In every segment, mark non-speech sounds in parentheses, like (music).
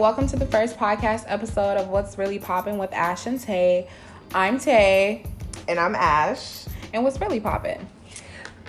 welcome to the first podcast episode of What's Really Poppin' with Ash and Tay. I'm Tay. And I'm Ash. And what's really poppin'?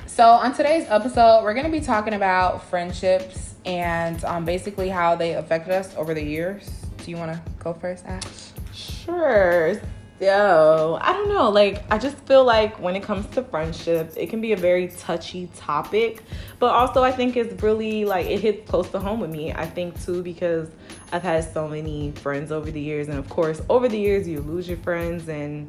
So, on today's episode, we're going to be talking about friendships and um, basically how they affected us over the years. Do you want to go first, Ash? Sure. So, I don't know. Like, I just feel like when it comes to friendships, it can be a very touchy topic. But also, I think it's really like it hits close to home with me. I think too, because I've had so many friends over the years. And of course, over the years, you lose your friends and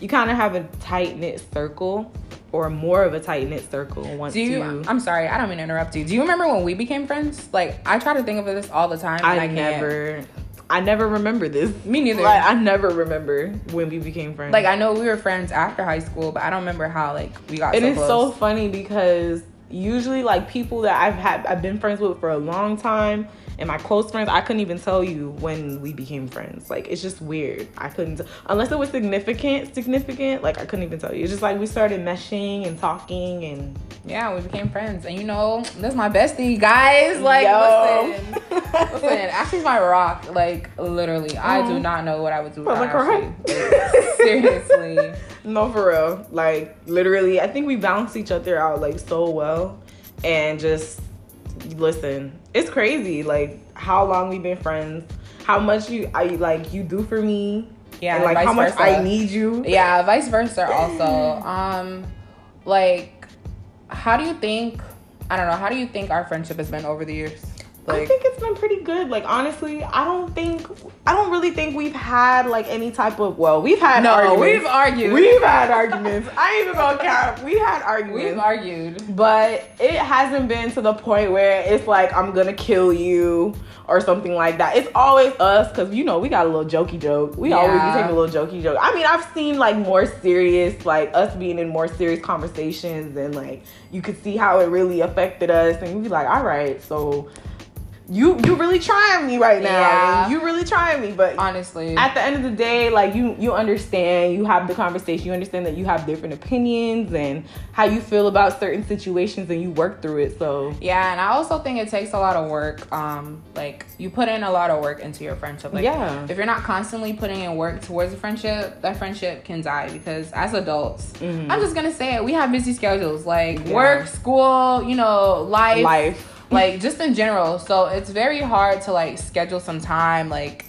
you kind of have a tight knit circle or more of a tight knit circle once Do you, you. I'm sorry, I don't mean to interrupt you. Do you remember when we became friends? Like, I try to think of this all the time. I, I, can't. I never remember this. Me neither. Like I never remember when we became friends. Like I know we were friends after high school, but I don't remember how like we got. It so is close. so funny because usually like people that I've had I've been friends with for a long time and my close friends I couldn't even tell you when we became friends. Like it's just weird. I couldn't unless it was significant significant like I couldn't even tell you. It's just like we started meshing and talking and Yeah, we became friends, and you know that's my bestie, guys. Like, Yo. listen, (laughs) listen, Ashley's my rock. Like, literally, I do Oh. not know what I would do But without like, Ashley. Seriously. (laughs) No, for real. Like literally, I think we balance each other out like so well, and just listen. It's crazy, like how long we've been friends, how much you I like you do for me, Yeah, and like vice how much versa. I need you. Yeah, vice versa. Also, (laughs) um, like, how do you think? I don't know. How do you think our friendship has been over the years? I think it's been pretty good. Like honestly, I don't think I don't really think we've had like any type of well, we've had no, arguments. we've argued. We've had arguments. I ain't even gonna count. We had arguments. we've argued. but it hasn't been to the point where it's like I'm gonna kill you or something like that. It's always us because you know we got a little jokey joke. We always Yeah. be taking a little jokey joke. I mean, I've seen like more serious, like us being in more serious conversations, and like you could see how it really affected us, and you be like, all right, so. You you really trying me right now. Yeah. You really trying me, but Honestly, at the end of the day, like you you understand, you have the conversation, you understand that you have different opinions and how you feel about certain situations and you work through it. So Yeah, and I also think it takes a lot of work. Um, like you put in a lot of work into your friendship. Like, Yeah. if you're not constantly putting in work towards a friendship, that friendship can die because as adults, I'm just gonna say it. We have busy schedules, like Mm-hmm. Yeah. work, school, you know, life, life. Like just in general. So it's very hard to like schedule some time, like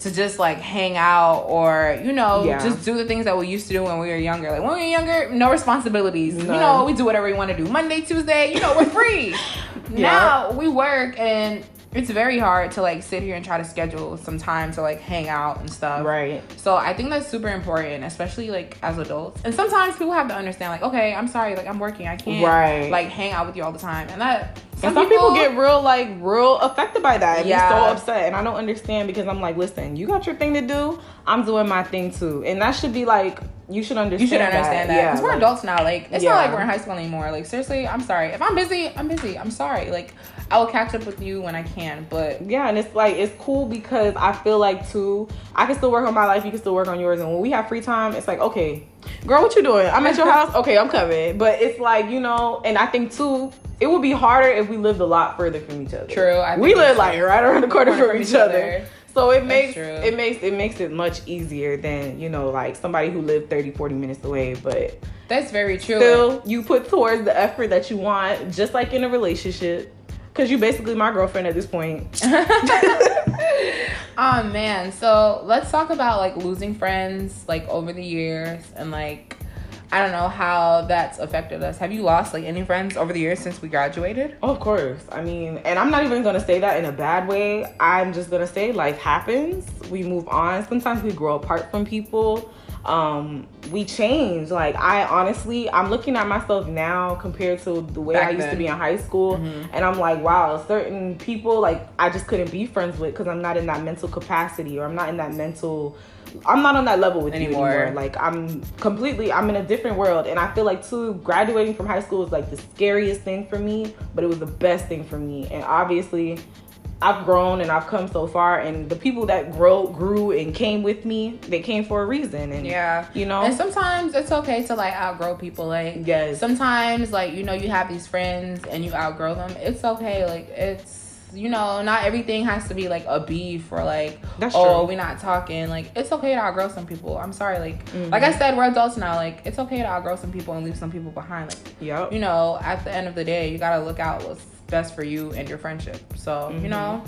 to just like hang out or you know Yeah. just do the things that we used to do when we were younger. Like when we were younger, no responsibilities. You know, we do whatever we want to do. Monday, Tuesday, you know, we're free. (laughs) Now we work and it's very hard to like sit here and try to schedule some time to like hang out and stuff. Right. So I think that's super important, especially like as adults. And sometimes people have to understand, like, okay, I'm sorry, like I'm working, I can't Right. like hang out with you all the time, and that and some people, get real like real affected by that and Yeah. be so upset. And I don't understand because I'm like, listen, you got your thing to do. I'm doing my thing too. And that should be like you should understand. You should understand that Yeah, because we're like- adults now. Like it's Yeah. not like we're in high school anymore. Like seriously, I'm sorry. If I'm busy, I'm busy. I'm sorry. Like I will catch up with you when I can. But Yeah, and it's like it's cool because I feel like too, I can still work on my life, you can still work on yours, and when we have free time, it's like, okay, girl, what you doing? I'm at your (laughs) house, okay, I'm coming. But it's like, you know, and I think too, it would be harder if we lived a lot further from each other. True, I we live like right around the corner Corner from each other. So it makes it makes it makes it much easier than, you know, like somebody who lived 30, 40 minutes away. But that's very true. still you put towards the effort that you want, just like in a relationship. Cause you basically my girlfriend at this point. (laughs) oh man, so let's talk about like losing friends like over the years and like I don't know how that's affected us. Have you lost like any friends over the years since we graduated? Of course. I mean, and I'm not even gonna say that in a bad way. I'm just gonna say life happens. We move on. Sometimes we grow apart from people. Um, we change. Like I honestly, I'm looking at myself now compared to the way Back I used to be in high school, and I'm like, wow, certain people like I just couldn't be friends with because I'm not in that mental capacity or I'm not in that mental. I'm not on that level with Anymore. you anymore. Like I'm completely, I'm in a different world, and I feel like too graduating from high school was like the scariest thing for me, but it was the best thing for me. And obviously, I've grown and I've come so far, and the people that grow, grew, and came with me, they came for a reason. And Yeah. you know, And sometimes it's okay to like outgrow people. Like Yes. sometimes like you know you have these friends and you outgrow them. It's okay. Like it's you know, not everything has to be like a beef or like, That's oh, true. we're not talking. Like, it's okay to outgrow some people. I'm sorry. Like, Mm-hmm. like I said, we're adults now. Like, it's okay to outgrow some people and leave some people behind. Like, Yep. you know, at the end of the day, you gotta look out what's best for you and your friendship. So, Mm-hmm. you know,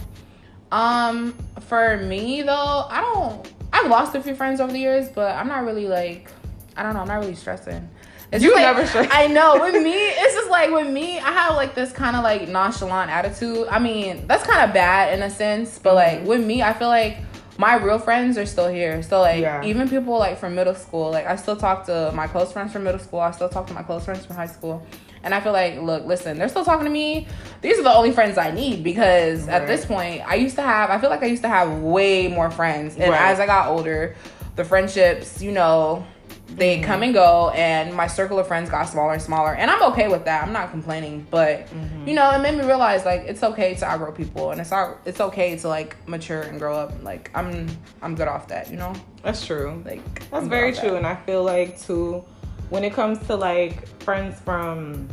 um, for me though, I don't. I've lost a few friends over the years, but I'm not really like, I don't know. I'm not really stressing. It's You like, never stress. I know. With (laughs) me, it's just like with me, I have like this kind of like nonchalant attitude. I mean, that's kind of bad in a sense, but like Mm-hmm. with me, I feel like my real friends are still here. So like Yeah. even people like from middle school, like I still talk to my close friends from middle school. I still talk to my close friends from high school. And I feel like, look, listen, they're still talking to me. These are the only friends I need because at this point, I used to have, I feel like I used to have way more friends. And Right. as I got older, the friendships, you know, they Mm-hmm. come and go, and my circle of friends got smaller and smaller. And I'm okay with that. I'm not complaining, but Mm-hmm. you know, it made me realize like it's okay to outgrow people, and it's not, it's okay to like mature and grow up. Like I'm, I'm good off that, you know. That's true. Like That's very true, that. and I feel like too, when it comes to like friends from,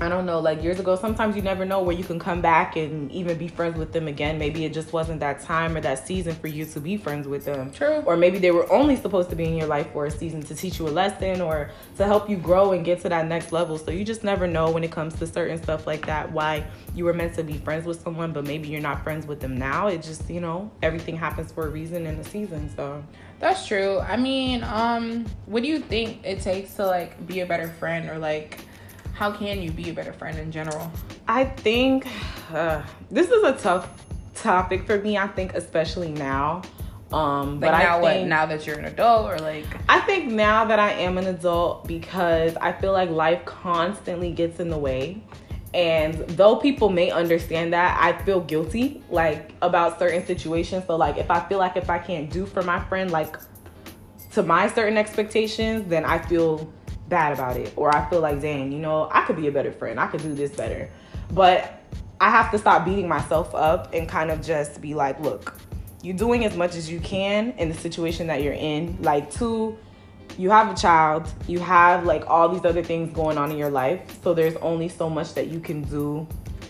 I don't know, like years ago. Sometimes you never know where you can come back and even be friends with them again. Maybe it just wasn't that time or that season for you to be friends with them. True. Or maybe they were only supposed to be in your life for a season to teach you a lesson or to help you grow and get to that next level. So you just never know when it comes to certain stuff like that why you were meant to be friends with someone, but maybe you're not friends with them now. It just, you know, everything happens for a reason in a season. So That's true. I mean, um, what do you think it takes to like be a better friend, or like, how can you be a better friend in general? I think uh, this is a tough topic for me. I think especially now. Um, Like but now, I what? Now that you're an adult, or like, I think now that I am an adult because I feel like life constantly gets in the way. And though people may understand that, I feel guilty like about certain situations. So like if I feel like if I can't do for my friend like to my certain expectations, then I feel bad about it. Or I feel like, dang, you know, I could be a better friend. I could do this better. But I have to stop beating myself up and kind of just be like, look, you're doing as much as you can in the situation that you're in. Like, two, you have a child, you have like all these other things going on in your life. So there's only so much that you can do,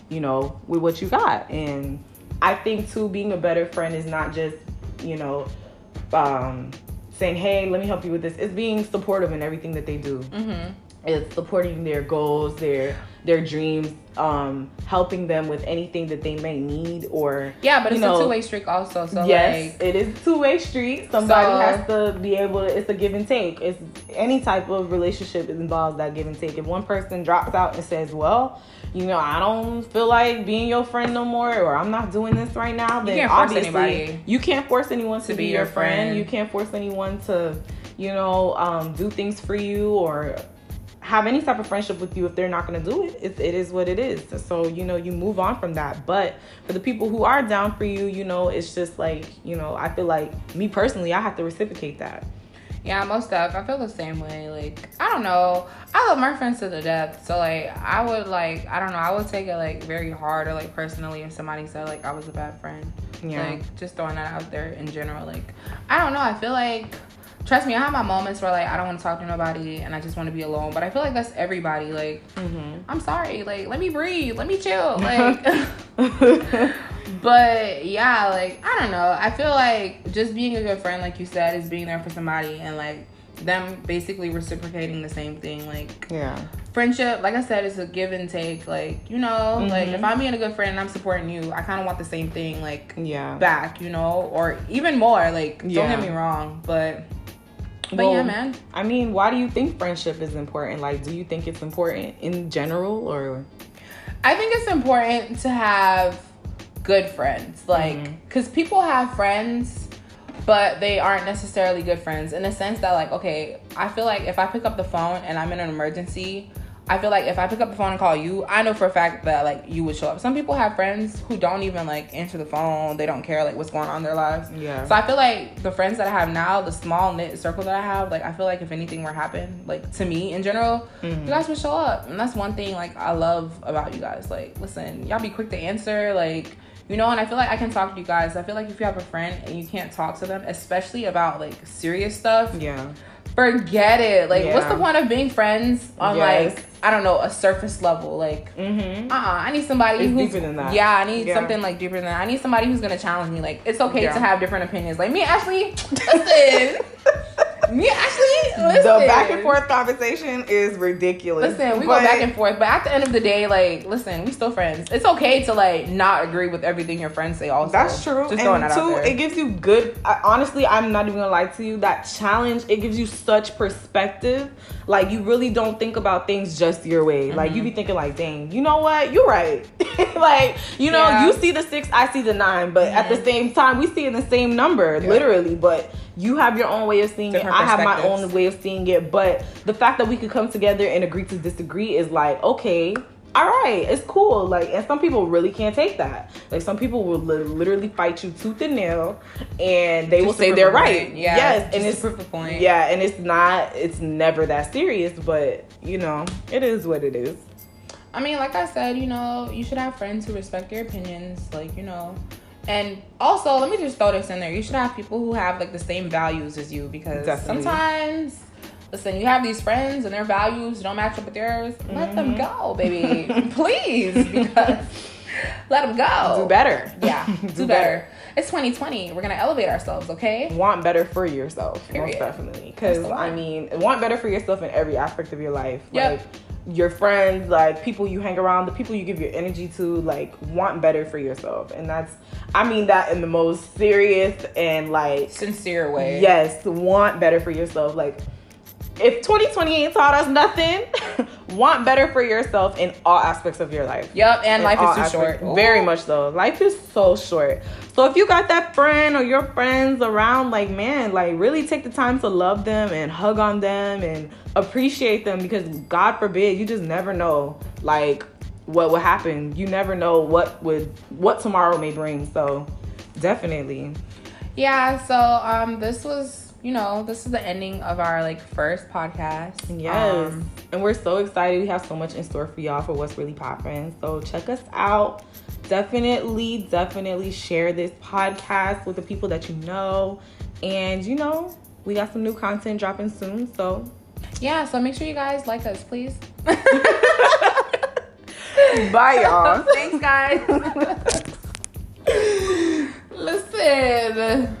you know, with what you got. And I think, too, being a better friend is not just, you know, um, saying, hey, let me help you with this. It's being supportive in everything that they do mm-hmm. It's supporting their goals their their dreams um helping them with anything that they may need or yeah, but it's know, a two way street also. So yes like, it is a two-way street somebody So- has to be able to it's a give and take it's any type of relationship involves that give and take if one person drops out and says well you know i don't feel like being your friend no more or i'm not doing this right now then force obviously you can't force anyone to, be, your friend. friend. you can't force anyone to you know um, do things for you or have any type of friendship with you if they're not going to do it. it. It is what it is. So, you know, you move on from that. But for the people who are down for you, you know, it's just like, you know, I feel like me personally, I have to reciprocate that. Yeah, most stuff. I feel the same way. Like, I don't know. I love my friends to the death. So like I would like I don't know, I would take it like very hard or like personally if somebody said like I was a bad friend. Yeah. Like just throwing that out there in general. Like I don't know, I feel like trust me, I have my moments where like I don't want to talk to nobody and I just want to be alone. But I feel like that's everybody. Like Mm-hmm. I'm sorry, like let me breathe, let me chill. (laughs) Like (laughs) But yeah, like I don't know. I feel like just being a good friend, like you said, is being there for somebody and like them basically reciprocating the same thing. Like yeah. friendship, like I said, is a give and take. Like you know, like Mhm. if I'm being a good friend and I'm supporting you, I kind of want the same thing, like Yeah. back, you know, or even more. Like don't Yeah. get me wrong, but but yeah, man. I mean, why do you think friendship is important? Like, do you think it's important in general or? I think it's important to have good friends. Like, mm-hmm. because people have friends, but they aren't necessarily good friends in the sense that, like, okay, I feel like if I pick up the phone and I'm in an emergency, I feel like if I pick up the phone and call you, I know for a fact that, like, you would show up. Some people have friends who don't even, like, answer the phone, they don't care, like, what's going on in their lives. Yeah. So I feel like the friends that I have now, the small knit circle that I have, like I feel like if anything were to happen, like to me in general, Mhm. you guys would show up, and that's one thing like I love about you guys. Like, listen, y'all be quick to answer, like you know, and I feel like I can talk to you guys. I feel like if you have a friend and you can't talk to them, especially about like serious stuff, Yeah. Forget it. Like, what's the point of being friends on Yes. like I don't know a surface level? Like, Mm-hmm. uh, uh I need somebody It's who's deeper than that. Yeah, I need Yeah. something like deeper than that. I need somebody who's gonna challenge me. Like, it's okay Yeah. to have different opinions. Like me, Ashley. Listen, (laughs) me, Ashley, Listen. The back and forth conversation is ridiculous. Listen, we But- go back and forth, but at the end of the day, like, listen, we still friends. It's okay to like not agree with everything your friends say. Also, That's true. Just and that two, it gives you good. I, honestly, I'm not even gonna lie to you. That challenge, it gives you such perspective. Like you really don't think about things just your way. Like Mm-hmm. you be thinking, like, dang, you know what? You're right. (laughs) like you know, Yeah. Mm-hmm. you see the six, I see the nine, but at the same time, we see in the same number, literally. But you have your own way of seeing Different it. I have my own way of seeing it. But the fact that we could come together and agree to disagree is like, okay, all right, it's cool. Like, and some people really can't take that. Like, some people will li- literally fight you tooth and nail, and they will Just to say they're right. point. Yeah, yes, and it's prove a point. Yeah, and it's not. It's never that serious, but you know, it is what it is. I mean, like I said, you know, you should have friends who respect your opinions, like, you know. And also, let me just throw this in there. You should have people who have like the same values as you because Definitely. sometimes listen, you have these friends and their values don't match up with yours. Let them mm-hmm. go, (laughs) baby. Please, because (laughs) let them go. Do better. Yeah, (laughs) do, Do better. It's 2020. We're gonna elevate ourselves, okay? want better for yourself Period. most definitely because i mean want better for yourself in every aspect of your life Yep. like your friends like people you hang around the people you give your energy to like want better for yourself and that's i mean that in the most serious and like Sincere way. yes want better for yourself like if 2020 ain't taught us nothing (laughs) want better for yourself in all aspects of your life Yep, and in life is too aspects. short. Very Ooh. much so. Life is so short. So if you got that friend or your friends around, like man, like really take the time to love them and hug on them and appreciate them because God forbid you just never know like what would happen. You never know what would what tomorrow may bring. So definitely. Yeah, so um this was you know, this is the ending of our like first podcast. Yes. Um, and we're so excited. We have so much in store for y'all for what's really popping. So check us out. Definitely, definitely share this podcast with the people that you know. And you know, we got some new content dropping soon. So yeah, so make sure you guys like us, please. (laughs) bye y'all. (laughs) Thanks guys. (laughs) Listen.